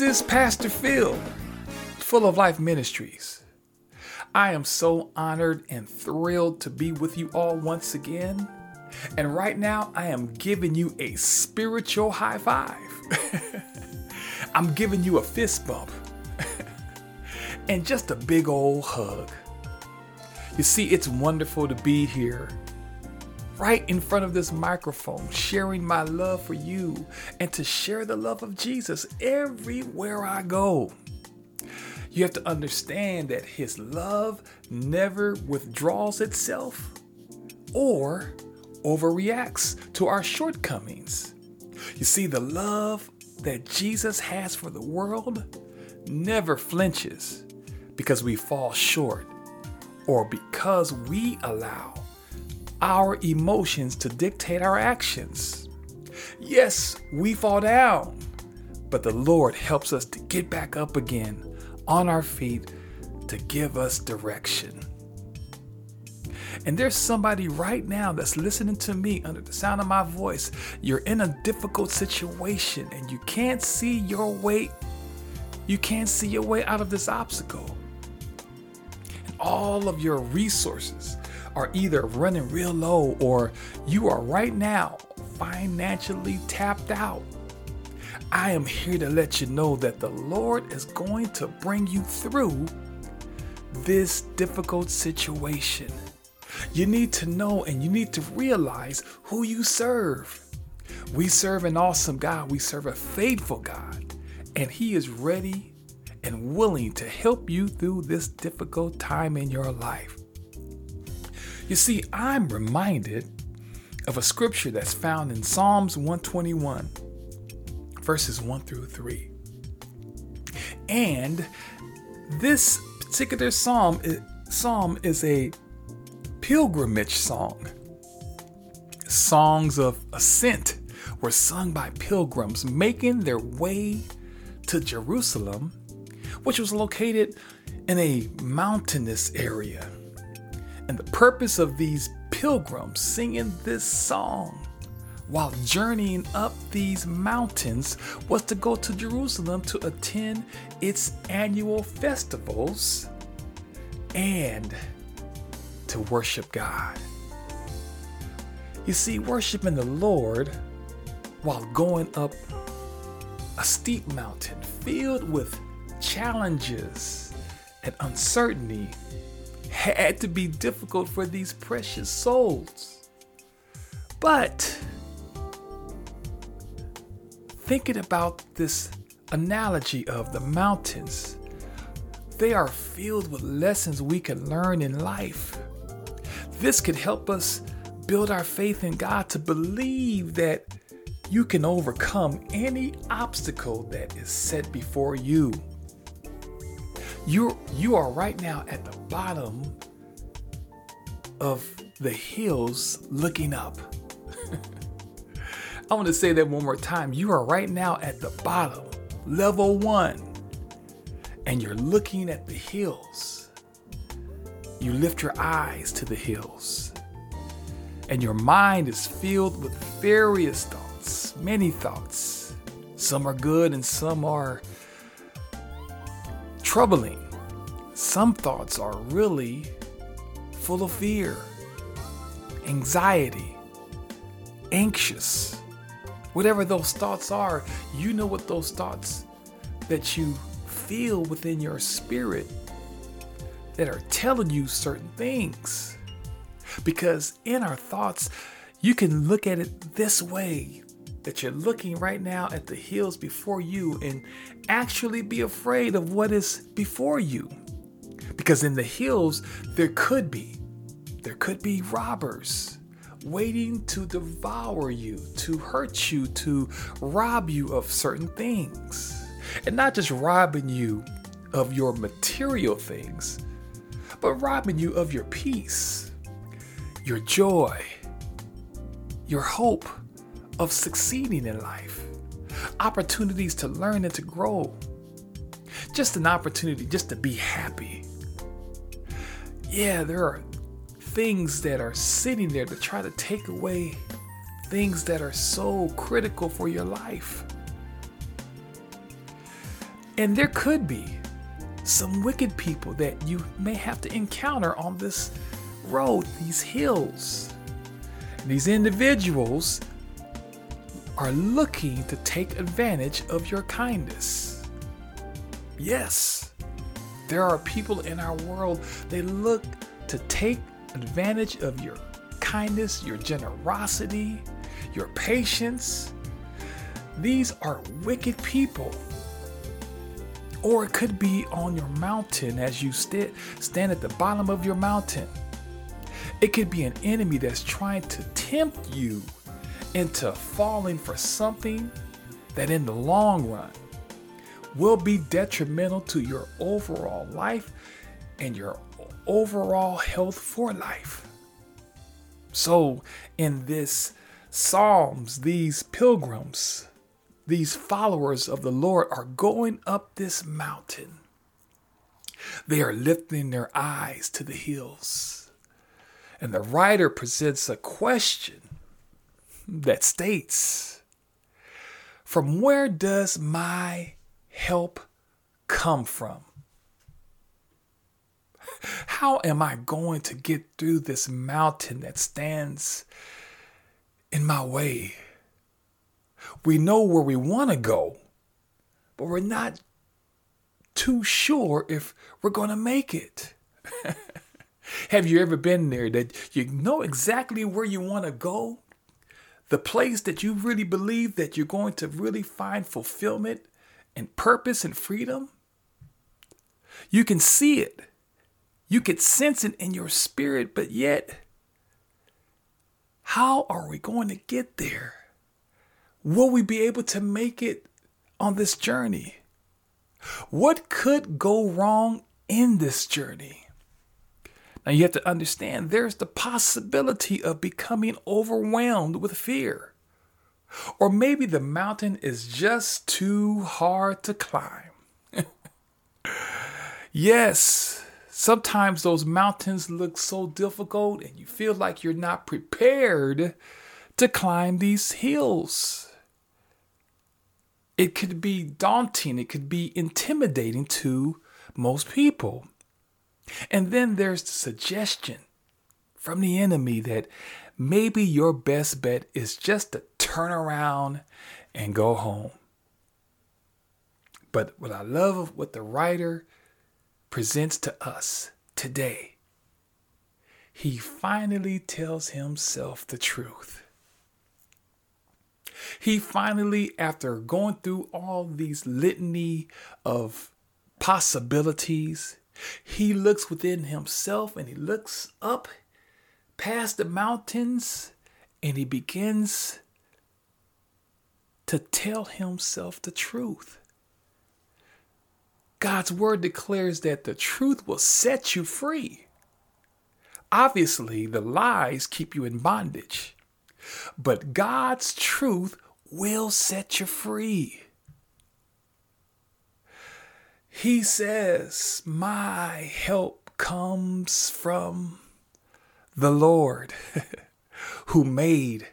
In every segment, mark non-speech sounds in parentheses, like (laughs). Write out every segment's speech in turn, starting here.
This is Pastor Phil, Full of Life Ministries. I am so honored and thrilled to be with you all once again. And right now, I am giving you a spiritual high five. (laughs) I'm giving you a fist bump (laughs) and just a big old hug. You see, it's wonderful to be here right in front of this microphone, sharing my love for you and to share the love of Jesus everywhere I go. You have to understand that His love never withdraws itself or overreacts to our shortcomings. You see, the love that Jesus has for the world never flinches because we fall short or because we allow our emotions to dictate our actions. Yes, we fall down, but the Lord helps us to get back up again on our feet to give us direction. And there's somebody right now that's listening to me under the sound of my voice. You're in a difficult situation and you can't see your way. You can't see your way out of this obstacle. And all of your resources are either running real low or you are right now financially tapped out. I am here to let you know that the Lord is going to bring you through this difficult situation. You need to know and you need to realize who you serve. We serve an awesome God, we serve a faithful God, and He is ready and willing to help you through this difficult time in your life. You see, I'm reminded of a scripture that's found in Psalms 121, verses 1 through 3. And this particular psalm, psalm is a pilgrimage song. Songs of ascent were sung by pilgrims making their way to Jerusalem, which was located in a mountainous area. And the purpose of these pilgrims singing this song while journeying up these mountains was to go to Jerusalem to attend its annual festivals and to worship God. You see, worshiping the Lord while going up a steep mountain filled with challenges and uncertainty had to be difficult for these precious souls. But thinking about this analogy of the mountains, they are filled with lessons we can learn in life. This could help us build our faith in God to believe that you can overcome any obstacle that is set before you. You're, you are right now at the bottom of the hills looking up. (laughs) I want to say that one more time. You are right now at the bottom, level one, and you're looking at the hills. You lift your eyes to the hills, and your mind is filled with various thoughts, many thoughts. Some are good and some are troubling. Some thoughts are really full of fear, anxiety, anxious. Whatever those thoughts are, you know what those thoughts that you feel within your spirit that are telling you certain things. Because in our thoughts, you can look at it this way that you're looking right now at the hills before you and actually be afraid of what is before you. Because in the hills, there could be, there could be robbers waiting to devour you, to hurt you, to rob you of certain things. And not just robbing you of your material things, but robbing you of your peace, your joy, your hope of succeeding in life, opportunities to learn and to grow. just an opportunity just to be happy. Yeah, there are things that are sitting there to try to take away things that are so critical for your life. And there could be some wicked people that you may have to encounter on this road, these hills. These individuals are looking to take advantage of your kindness. Yes, there are people in our world, they look to take advantage of your kindness, your generosity, your patience. These are wicked people. Or it could be on your mountain as you st- stand at the bottom of your mountain. It could be an enemy that's trying to tempt you into falling for something that in the long run will be detrimental to your overall life and your overall health for life. So, in this Psalms, these pilgrims, these followers of the Lord are going up this mountain. They are lifting their eyes to the hills. And the writer presents a question that states From where does my help come from? (laughs) How am I going to get through this mountain that stands in my way? We know where we want to go, but we're not too sure if we're going to make it. (laughs) Have you ever been there that you know exactly where you want to go? The place that you really believe that you're going to really find fulfillment and purpose and freedom? You can see it. You can sense it in your spirit, but yet, how are we going to get there? Will we be able to make it on this journey? What could go wrong in this journey? Now, you have to understand there's the possibility of becoming overwhelmed with fear. Or maybe the mountain is just too hard to climb. (laughs) yes, Sometimes those mountains look so difficult and you feel like you're not prepared to climb these hills. It could be daunting, it could be intimidating to most people. And then there's the suggestion from the enemy that maybe your best bet is just to turn around and go home. But what I love what the writer presents to us today, he finally tells himself the truth. He finally, after going through all these litany of possibilities, he looks within himself and he looks up past the mountains and he begins to tell himself the truth. God's word declares that the truth will set you free. Obviously, the lies keep you in bondage, but God's truth will set you free. He says, My help comes from the Lord (laughs) who made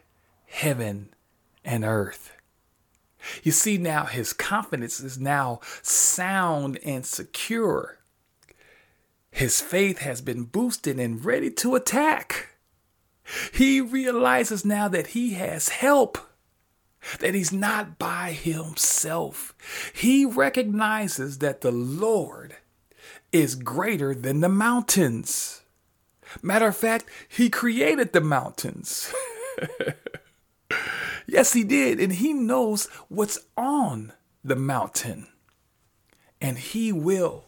heaven and earth. You see, now his confidence is now sound and secure. His faith has been boosted and ready to attack. He realizes now that he has help, that he's not by himself. He recognizes that the Lord is greater than the mountains. Matter of fact, he created the mountains. (laughs) Yes, he did. And he knows what's on the mountain. And he will.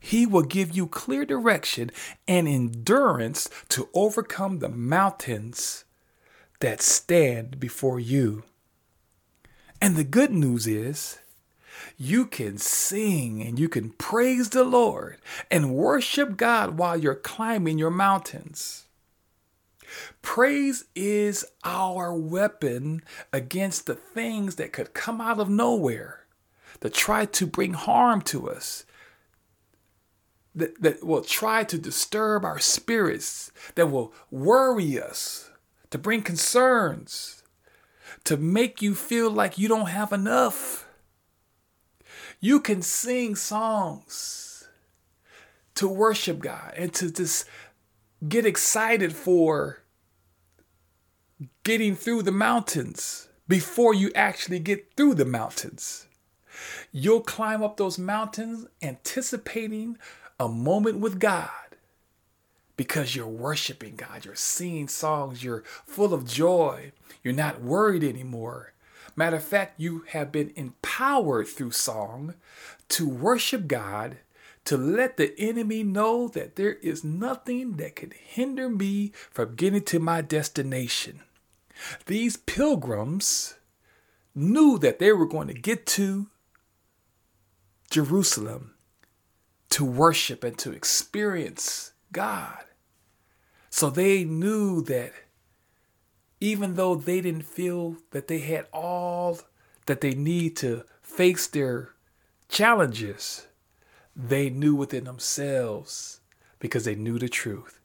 He will give you clear direction and endurance to overcome the mountains that stand before you. And the good news is, you can sing and you can praise the Lord and worship God while you're climbing your mountains. Praise is our weapon against the things that could come out of nowhere that try to bring harm to us, that, that will try to disturb our spirits, that will worry us, to bring concerns, to make you feel like you don't have enough. You can sing songs to worship God and to just get excited for getting through the mountains before you actually get through the mountains. You'll climb up those mountains anticipating a moment with God because you're worshiping God. You're singing songs. You're full of joy. You're not worried anymore. Matter of fact, you have been empowered through song to worship God, to let the enemy know that there is nothing that could hinder me from getting to my destination. These pilgrims knew that they were going to get to Jerusalem to worship and to experience God. So they knew that even though they didn't feel that they had all that they need to face their challenges, they knew within themselves because they knew the truth.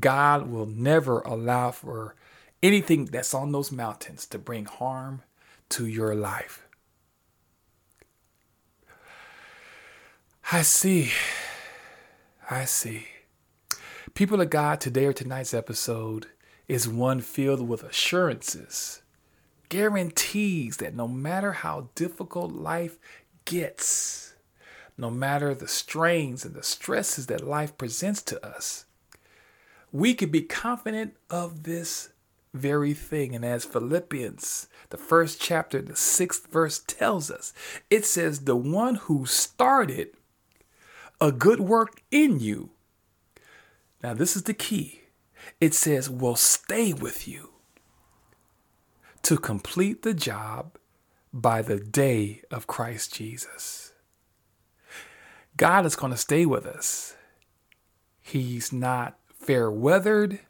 God will never allow for anything that's on those mountains to bring harm to your life. I see. I see. People of God, today or tonight's episode is one filled with assurances, guarantees that no matter how difficult life gets, no matter the strains and the stresses that life presents to us, we can be confident of this very thing. And as Philippians, the first chapter, the sixth verse tells us, it says, The one who started a good work in you. Now, this is the key. It says, will stay with you to complete the job by the day of Christ Jesus. God is going to stay with us. He's not fair weathered.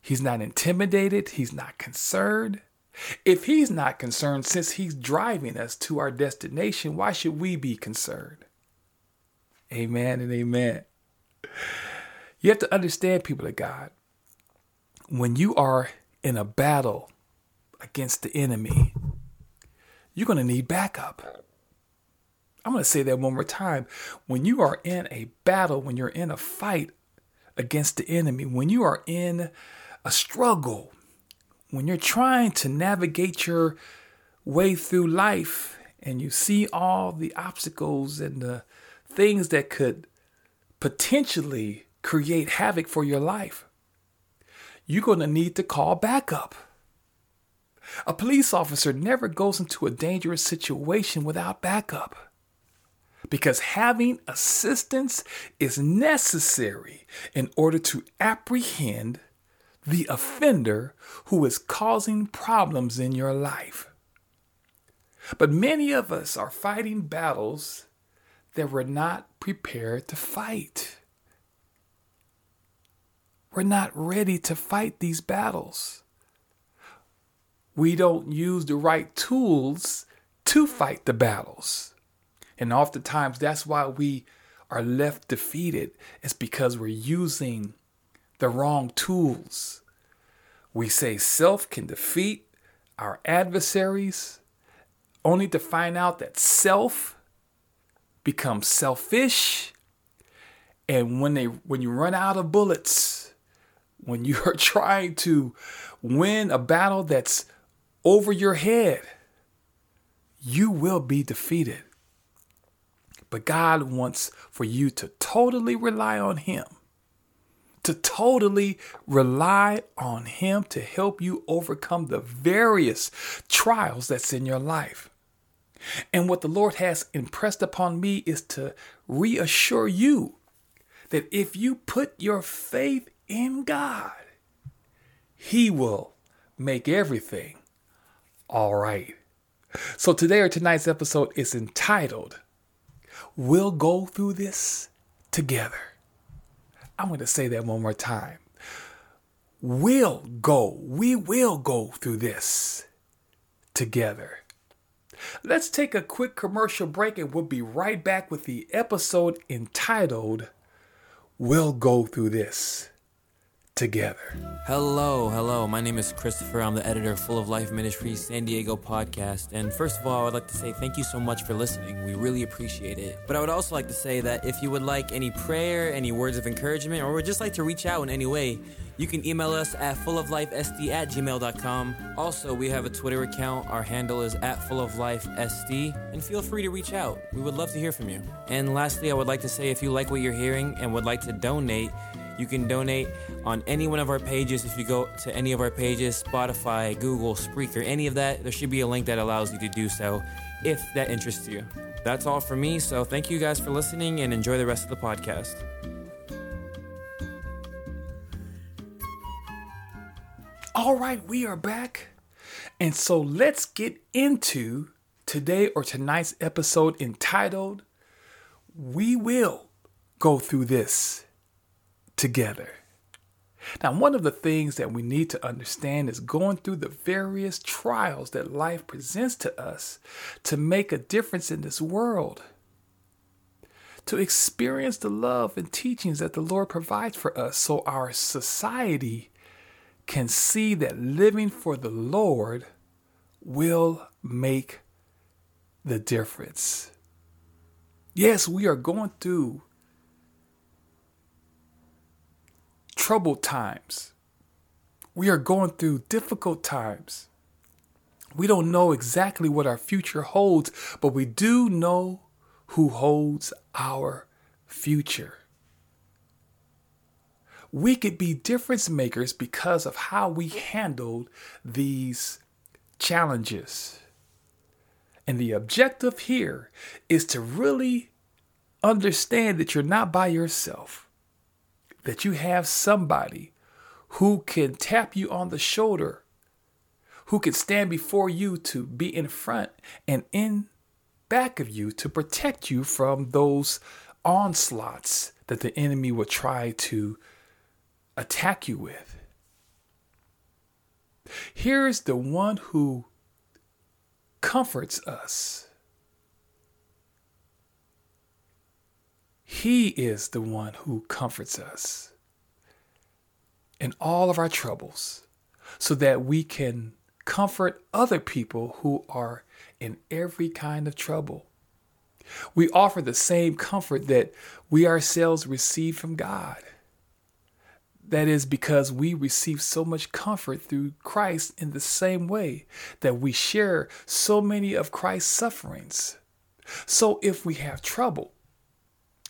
He's not intimidated. He's not concerned. If he's not concerned, since he's driving us to our destination, why should we be concerned? Amen and amen. You have to understand, people of God, when you are in a battle against the enemy, you're going to need backup. I'm going to say that one more time. When you are in a battle, when you're in a fight against the enemy, when you are in a struggle, when you're trying to navigate your way through life and you see all the obstacles and the things that could potentially create havoc for your life, you're going to need to call backup. A police officer never goes into a dangerous situation without backup because having assistance is necessary in order to apprehend the offender who is causing problems in your life. But many of us are fighting battles that we're not prepared to fight. We're not ready to fight these battles. We don't use the right tools to fight the battles. And oftentimes that's why we are left defeated. It's because we're using the wrong tools. We say self can defeat our adversaries, only to find out that self becomes selfish. And when they when you run out of bullets, when you are (laughs) trying to win a battle that's over your head, you will be defeated. But God wants for you to totally rely on Him to totally rely on Him to help you overcome the various trials that's in your life. And what the Lord has impressed upon me is to reassure you that if you put your faith in God, He will make everything all right. So today or tonight's episode is entitled, We'll Go Through This Together. I'm going to say that one more time. We'll go, we will go through this together. Let's take a quick commercial break and we'll be right back with the episode entitled We'll Go Through This together. Hello, hello. My name is Christopher. I'm the editor of Full of Life Ministries San Diego podcast. And first of all, I would like to say thank you so much for listening. We really appreciate it. But I would also like to say that if you would like any prayer, any words of encouragement, or would just like to reach out in any way, you can email us at fulloflifesd at gmail.com. Also, we have a Twitter account. Our handle is at fulloflifesd. And feel free to reach out. We would love to hear from you. And lastly, I would like to say if you like what you're hearing and would like to donate, you can donate on any one of our pages. If you go to any of our pages, Spotify, Google, Spreaker, any of that, there should be a link that allows you to do so if that interests you. That's all for me. So thank you guys for listening and enjoy the rest of the podcast. All right, we are back. And so let's get into today or tonight's episode entitled We Will Go Through This Together. Now, one of the things that we need to understand is going through the various trials that life presents to us to make a difference in this world, to experience the love and teachings that the Lord provides for us so our society can see that living for the Lord will make the difference. Yes, we are going through troubled times. We are going through difficult times. We don't know exactly what our future holds, but we do know who holds our future. We could be difference makers because of how we handled these challenges. And the objective here is to really understand that you're not by yourself that you have somebody who can tap you on the shoulder, who can stand before you to be in front and in back of you to protect you from those onslaughts that the enemy will try to attack you with. Here's the one who comforts us. He is the one who comforts us in all of our troubles so that we can comfort other people who are in every kind of trouble. We offer the same comfort that we ourselves receive from God. That is because we receive so much comfort through Christ in the same way that we share so many of Christ's sufferings. So if we have trouble,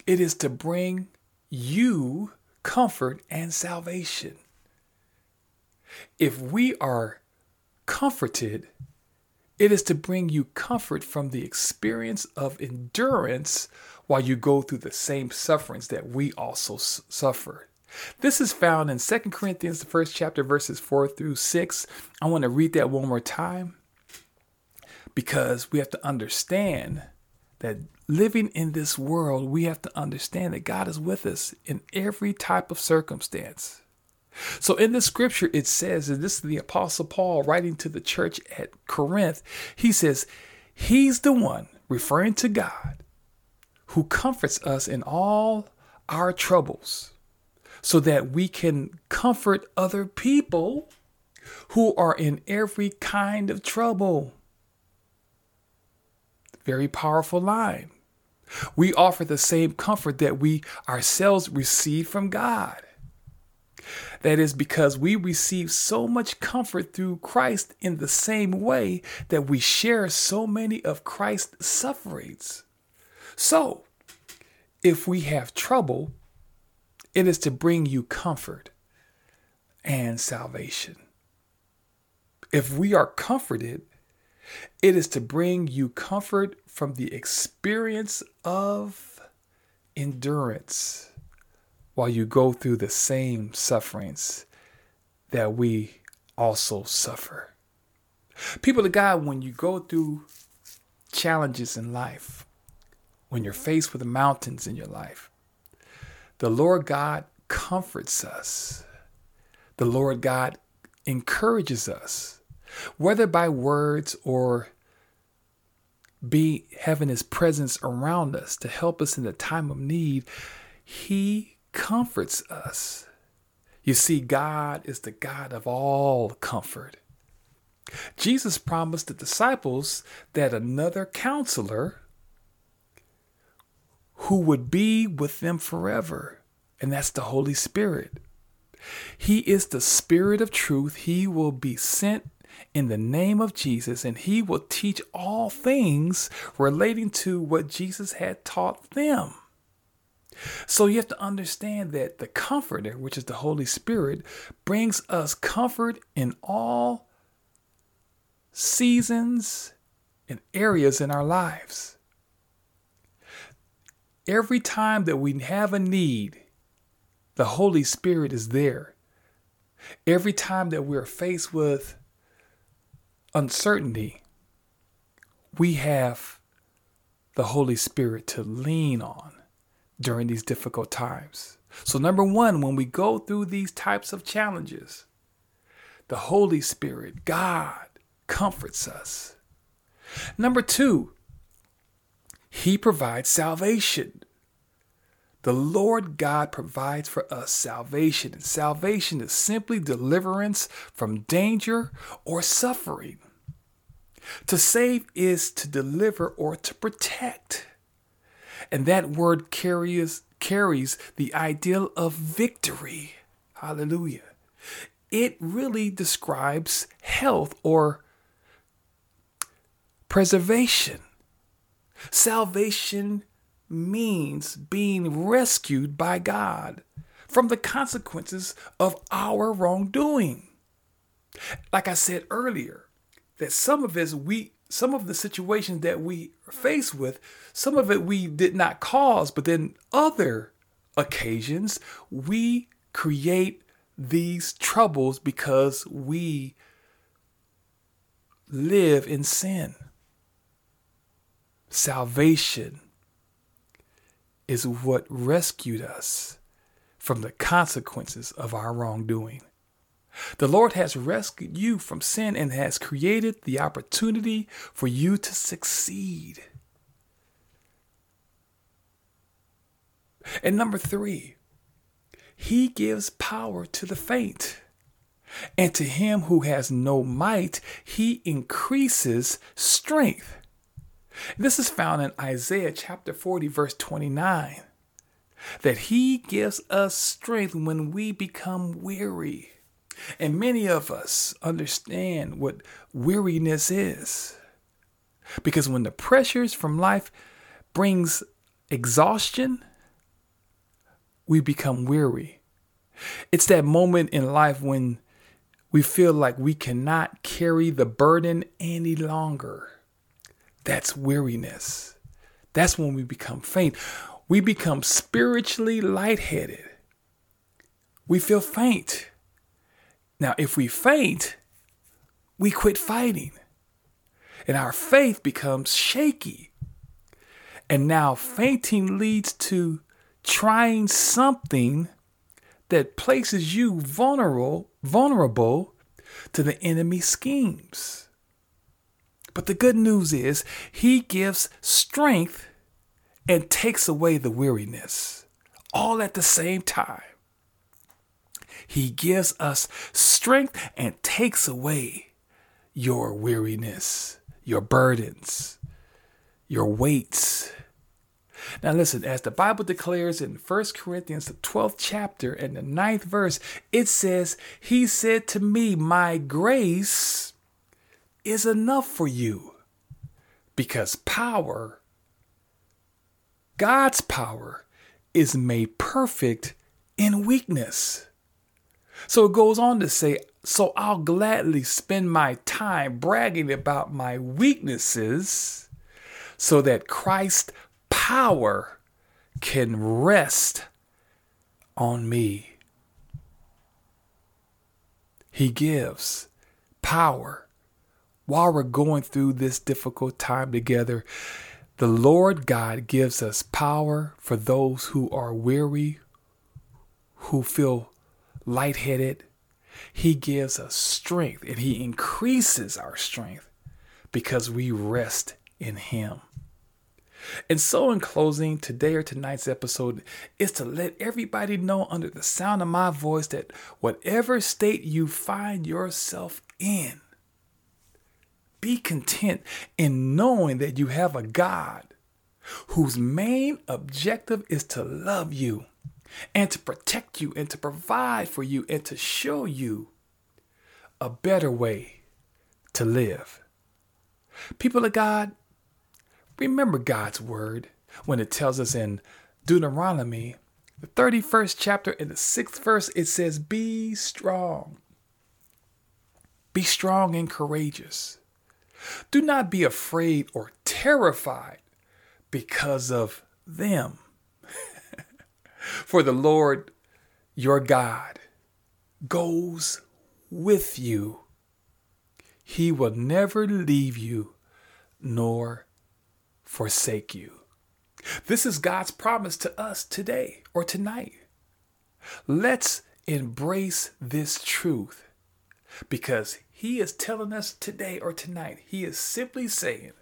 it is to bring you comfort and salvation. If we are comforted, it is to bring you comfort from the experience of endurance while you go through the same sufferings that we also s-. This is found in 2 Corinthians, the first chapter, verses 4 through 6. I want to read that one more time because we have to understand that living in this world, we have to understand that God is with us in every type of circumstance. So in the scripture, it says, and this is the Apostle Paul writing to the church at Corinth, he says, He's the one, referring to God, who comforts us in all our troubles so that we can comfort other people who are in every kind of trouble. Very powerful line. We offer the same comfort that we ourselves receive from God. That is because we receive so much comfort through Christ in the same way that we share so many of Christ's sufferings. So, if we have trouble, it is to bring you comfort and salvation. If we are comforted, it is to bring you comfort from the experience of endurance while you go through the same sufferings that we also suffer. People of God, when you go through challenges in life, when you're faced with mountains in your life, the Lord God comforts us. The Lord God encourages us whether by words or be having his presence around us to help us in the time of need, he comforts us. You see, God is the God of all comfort. Jesus promised the disciples that another counselor who would be with them forever, and that's the Holy Spirit. He is the Spirit of truth. He will be sent in the name of Jesus, and he will teach all things relating to what Jesus had taught them. So you have to understand that the Comforter, which is the Holy Spirit, brings us comfort in all seasons and areas in our lives. Every time that we have a need, the Holy Spirit is there. Every time that we're faced with uncertainty, we have the Holy Spirit to lean on during these difficult times. So, number one, when we go through these types of challenges, the Holy Spirit, God, comforts us. Number two, He provides salvation. The Lord God provides for us salvation, and salvation is simply deliverance from danger or suffering. To save is to deliver or to protect. And that word carries carries the ideal of victory. Hallelujah. It really describes health or preservation. Salvation means being rescued by God from the consequences of our wrongdoing. Like I said earlier, that some of us we some of the situations that we are faced with, some of it we did not cause, but then other occasions we create these troubles because we live in sin. Salvation is what rescued us from the consequences of our wrongdoing. The Lord has rescued you from sin and has created the opportunity for you to succeed. And number three, He gives power to the faint. And to him who has no might, he increases strength. This is found in Isaiah chapter 40, verse 29. That he gives us strength when we become weary. And many of us understand what weariness is. Because when the pressures from life brings exhaustion, we become weary. It's that moment in life when we feel like we cannot carry the burden any longer. That's weariness. That's when we become faint. We become spiritually lightheaded. We feel faint. Now, if we faint, we quit fighting. And our faith becomes shaky. And now fainting leads to trying something that places you vulnerable, vulnerable to the enemy's schemes. But the good news is, he gives strength and takes away the weariness, all at the same time. He gives us strength and takes away your weariness, your burdens, your weights. Now, listen, as the Bible declares in 1 Corinthians, the 12th chapter and the 9th verse, it says, He said to me, My grace is enough for you because power, God's power, is made perfect in weakness. So it goes on to say, So I'll gladly spend my time bragging about my weaknesses so that Christ's power can rest on me. He gives power while we're going through this difficult time together. The Lord God gives us power for those who are weary, who feel lightheaded. He gives us strength and He increases our strength because we rest in Him. And so, in closing, today or tonight's episode is to let everybody know under the sound of my voice that whatever state you find yourself in, be content in knowing that you have a God whose main objective is to love you and to protect you and to provide for you and to show you a better way to live. People of God, remember God's word when it tells us in Deuteronomy, the 31st chapter, in the sixth verse, it says, Be strong. Be strong and courageous. Do not be afraid or terrified because of them. (laughs) For the Lord your God goes with you. He will never leave you nor forsake you. This is God's promise to us today or tonight. Let's embrace this truth because He is telling us today or tonight, He is simply saying,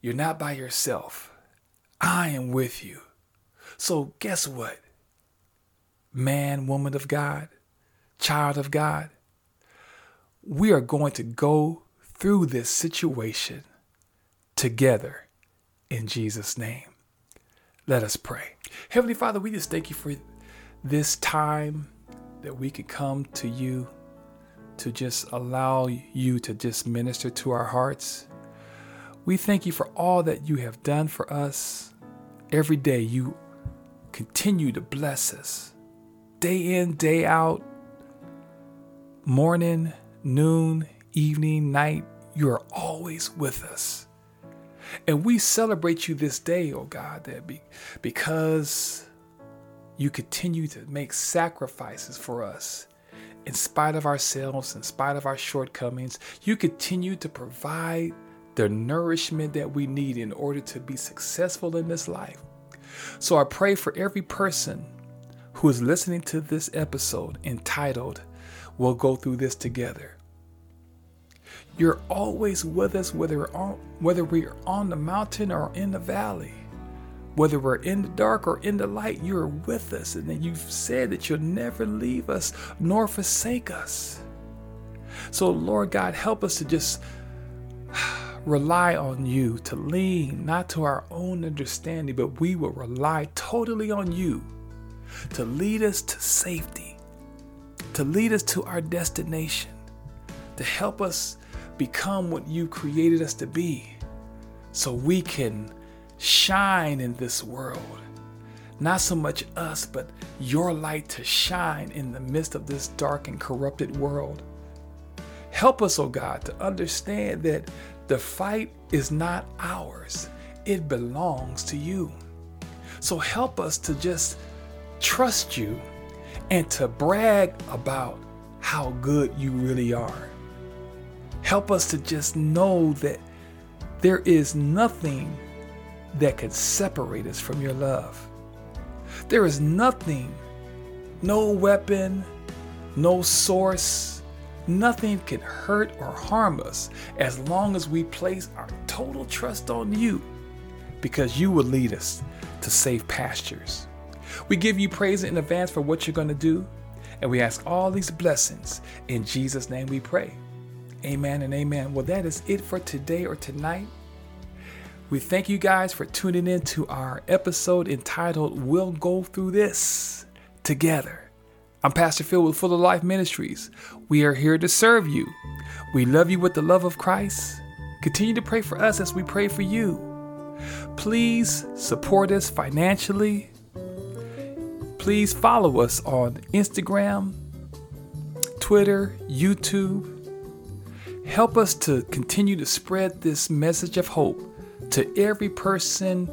You're not by yourself. I am with you. So, guess what? Man, woman of God, child of God, we are going to go through this situation together in Jesus' name. Let us pray. Heavenly Father, we just thank you for this time that we could come to you to just allow you to just minister to our hearts. We thank you for all that you have done for us. Every day you continue to bless us. Day in, day out, morning, noon, evening, night, you are always with us. And we celebrate you this day, oh God, that be, because you continue to make sacrifices for us. In spite of ourselves, in spite of our shortcomings, you continue to provide the nourishment that we need in order to be successful in this life. So I pray for every person who is listening to this episode entitled, We'll Go Through This Together. You're always with us, whether on, whether we're on the mountain or in the valley. Whether we're in the dark or in the light, you're with us. And you've said that you'll never leave us nor forsake us. So, Lord God, help us to just (sighs) rely on you, to lean not to our own understanding, but we will rely totally on you to lead us to safety, to lead us to our destination, to help us become what you created us to be so we can shine in this world. Not so much us, but your light to shine in the midst of this dark and corrupted world. Help us, O oh God, to understand that the fight is not ours, it belongs to you. So help us to just trust you and to brag about how good you really are. Help us to just know that there is nothing that can separate us from your love. There is nothing, no weapon, no source, nothing can hurt or harm us as long as we place our total trust on you because you will lead us to safe pastures. We give you praise in advance for what you're going to do, and we ask all these blessings. In Jesus' name we pray. Amen and amen. Well, that is it for today or tonight. We thank you guys for tuning in to our episode entitled We'll Go Through This Together. I'm Pastor Phil with Full of Life Ministries. We are here to serve you. We love you with the love of Christ. Continue to pray for us as we pray for you. Please support us financially. Please follow us on Instagram, Twitter, YouTube, Help us to continue to spread this message of hope to every person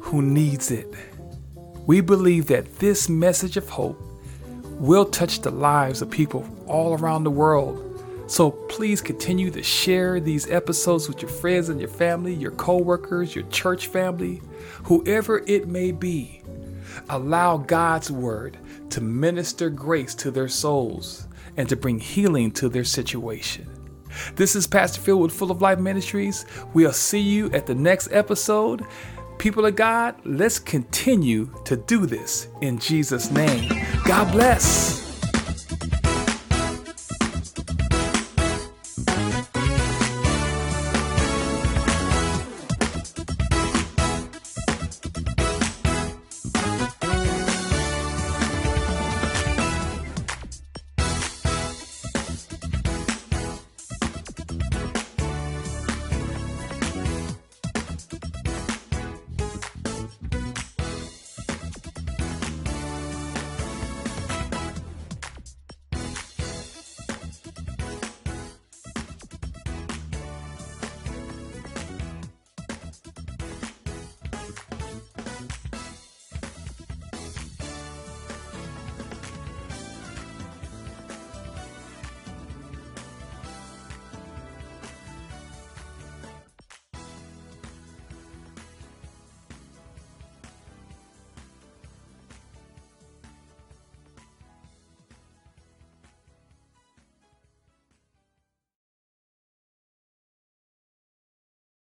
who needs it. We believe that this message of hope will touch the lives of people all around the world. So please continue to share these episodes with your friends and your family, your coworkers, your church family, whoever it may be. Allow God's word to minister grace to their souls and to bring healing to their situation. This is Pastor Phil with Full of Life Ministries. We'll see you at the next episode. People of God, let's continue to do this in Jesus' name. God bless.